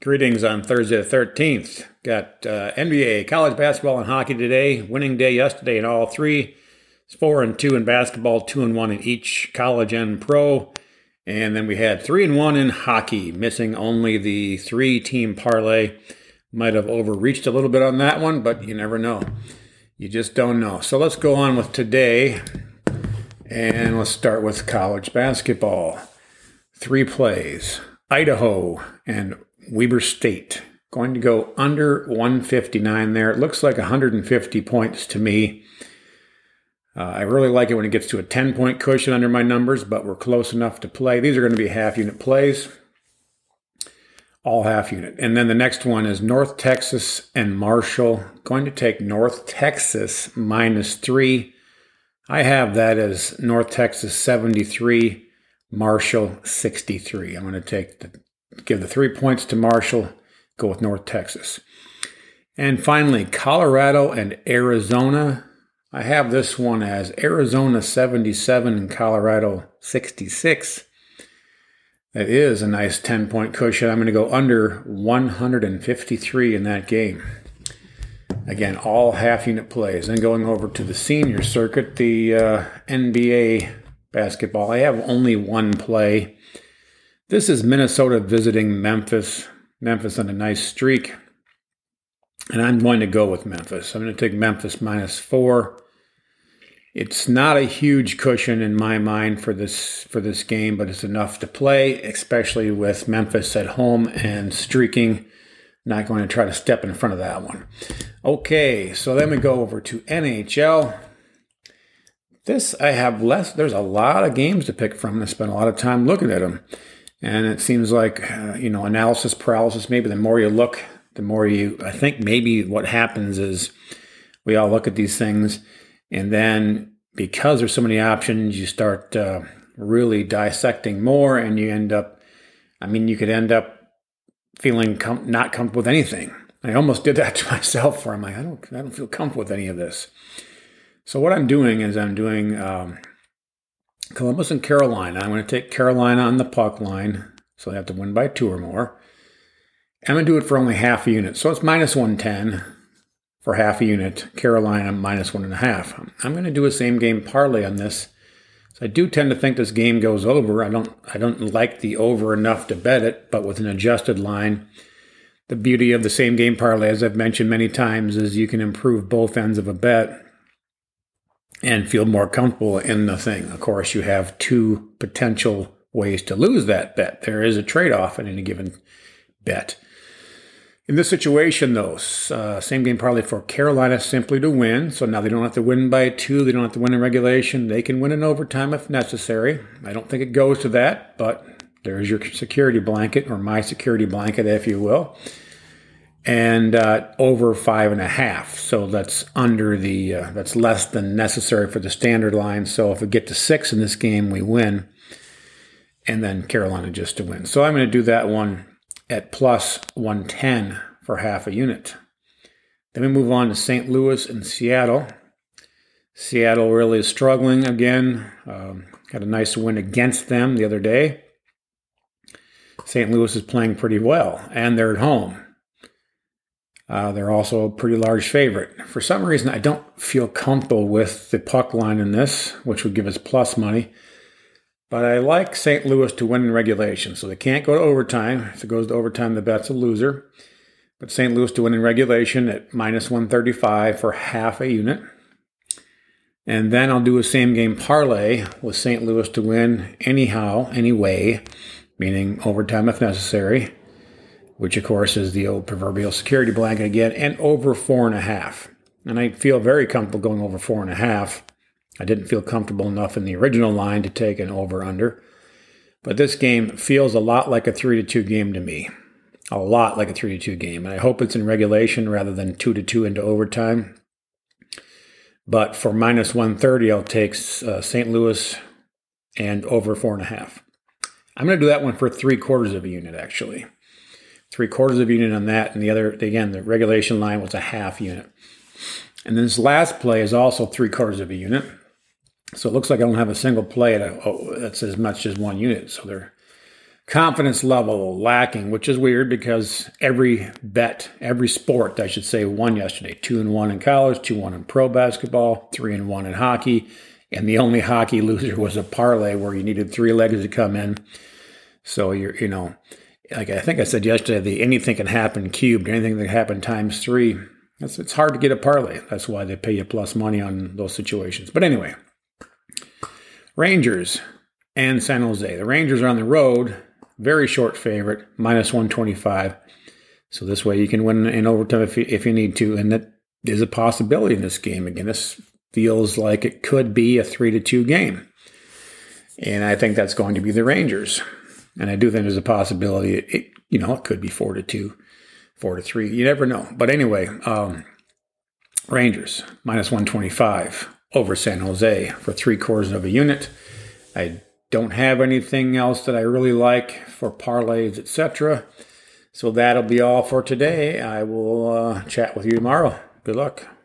Greetings on Thursday the 13th. Got uh, NBA, college basketball, and hockey today. Winning day yesterday in all three. It's four and two in basketball, two and one in each college and pro. And then we had three and one in hockey, missing only the three team parlay. Might have overreached a little bit on that one, but you never know. You just don't know. So let's go on with today. And let's start with college basketball. Three plays Idaho and Weber State. Going to go under 159 there. It looks like 150 points to me. Uh, I really like it when it gets to a 10 point cushion under my numbers, but we're close enough to play. These are going to be half unit plays, all half unit. And then the next one is North Texas and Marshall. Going to take North Texas minus three. I have that as North Texas 73, Marshall 63. I'm going to take the give the three points to Marshall, go with North Texas. And finally, Colorado and Arizona. I have this one as Arizona 77 and Colorado 66. That is a nice 10 point cushion. I'm going to go under 153 in that game. Again, all half unit plays. Then going over to the senior circuit, the uh, NBA basketball. I have only one play. This is Minnesota visiting Memphis. Memphis on a nice streak. And I'm going to go with Memphis. I'm going to take Memphis minus four. It's not a huge cushion in my mind for this for this game, but it's enough to play, especially with Memphis at home and streaking. Not going to try to step in front of that one. Okay, so then we go over to NHL. This I have less. There's a lot of games to pick from. I spent a lot of time looking at them. And it seems like, uh, you know, analysis paralysis, maybe the more you look, the more you, I think maybe what happens is we all look at these things and then because there's so many options, you start uh, really dissecting more and you end up, I mean, you could end up feeling com- not comfortable with anything. I almost did that to myself where I'm like, I don't, I don't feel comfortable with any of this. So what I'm doing is I'm doing um, Columbus and Carolina. I'm going to take Carolina on the puck line, so they have to win by two or more. I'm going to do it for only half a unit. So it's minus 110 for half a unit. Carolina minus one and a half. I'm going to do a same game parlay on this. So I do tend to think this game goes over. I don't I don't like the over enough to bet it, but with an adjusted line, the beauty of the same game parlay, as I've mentioned many times, is you can improve both ends of a bet and feel more comfortable in the thing. Of course, you have two potential ways to lose that bet. There is a trade off in any given bet. In this situation, though, uh, same game parlay for Carolina simply to win. So now they don't have to win by two. They don't have to win in regulation. They can win in overtime if necessary. I don't think it goes to that, but there's your security blanket or my security blanket, if you will and uh, over five and a half. So that's under the uh, that's less than necessary for the standard line. So if we get to six in this game, we win, and then Carolina just to win. So I'm going to do that one at plus 110 for half a unit. Then we move on to St. Louis and Seattle. Seattle really is struggling again. Um, got a nice win against them the other day. St. Louis is playing pretty well, and they're at home. Uh, they're also a pretty large favorite. For some reason, I don't feel comfortable with the puck line in this, which would give us plus money. But I like St. Louis to win in regulation, so they can't go to overtime. If it goes to overtime, the bet's a loser. But St. Louis to win in regulation at minus 135 for half a unit. And then I'll do a same game parlay with St. Louis to win anyhow, anyway, meaning overtime if necessary, which of course is the old proverbial security blanket again, and over four and a half. And I feel very comfortable going over four and a half. I didn't feel comfortable enough in the original line to take an over under. But this game feels a lot like a 3 to 2 game to me. A lot like a 3 to 2 game. And I hope it's in regulation rather than 2 to 2 into overtime. But for minus 130, I'll take uh, St. Louis and over 4.5. I'm going to do that one for three quarters of a unit, actually three quarters of a unit on that, and the other, again, the regulation line was a half unit. And then this last play is also three quarters of a unit. So it looks like I don't have a single play a, oh, that's as much as one unit. So they're confidence level lacking, which is weird because every bet, every sport, I should say, won yesterday. Two and one in college, two one in pro basketball, three and one in hockey, and the only hockey loser was a parlay where you needed three legs to come in. So you're, you know, like I think I said yesterday, the anything can happen cubed, anything that can happen times three. It's, it's hard to get a parlay. That's why they pay you plus money on those situations. But anyway, Rangers and San Jose. The Rangers are on the road very short favorite, minus 125. So this way you can win in overtime if you, if you need to. And that is a possibility in this game. Again, this feels like it could be a 3 to 2 game. And I think that's going to be the Rangers. And I do think there's a possibility it, you know, it could be 4 to 2, 4 to 3. You never know. But anyway, um, Rangers minus 125 over San Jose for three quarters of a unit. I don't have anything else that I really like for parlays, etc. So that'll be all for today. I will uh, chat with you tomorrow. Good luck.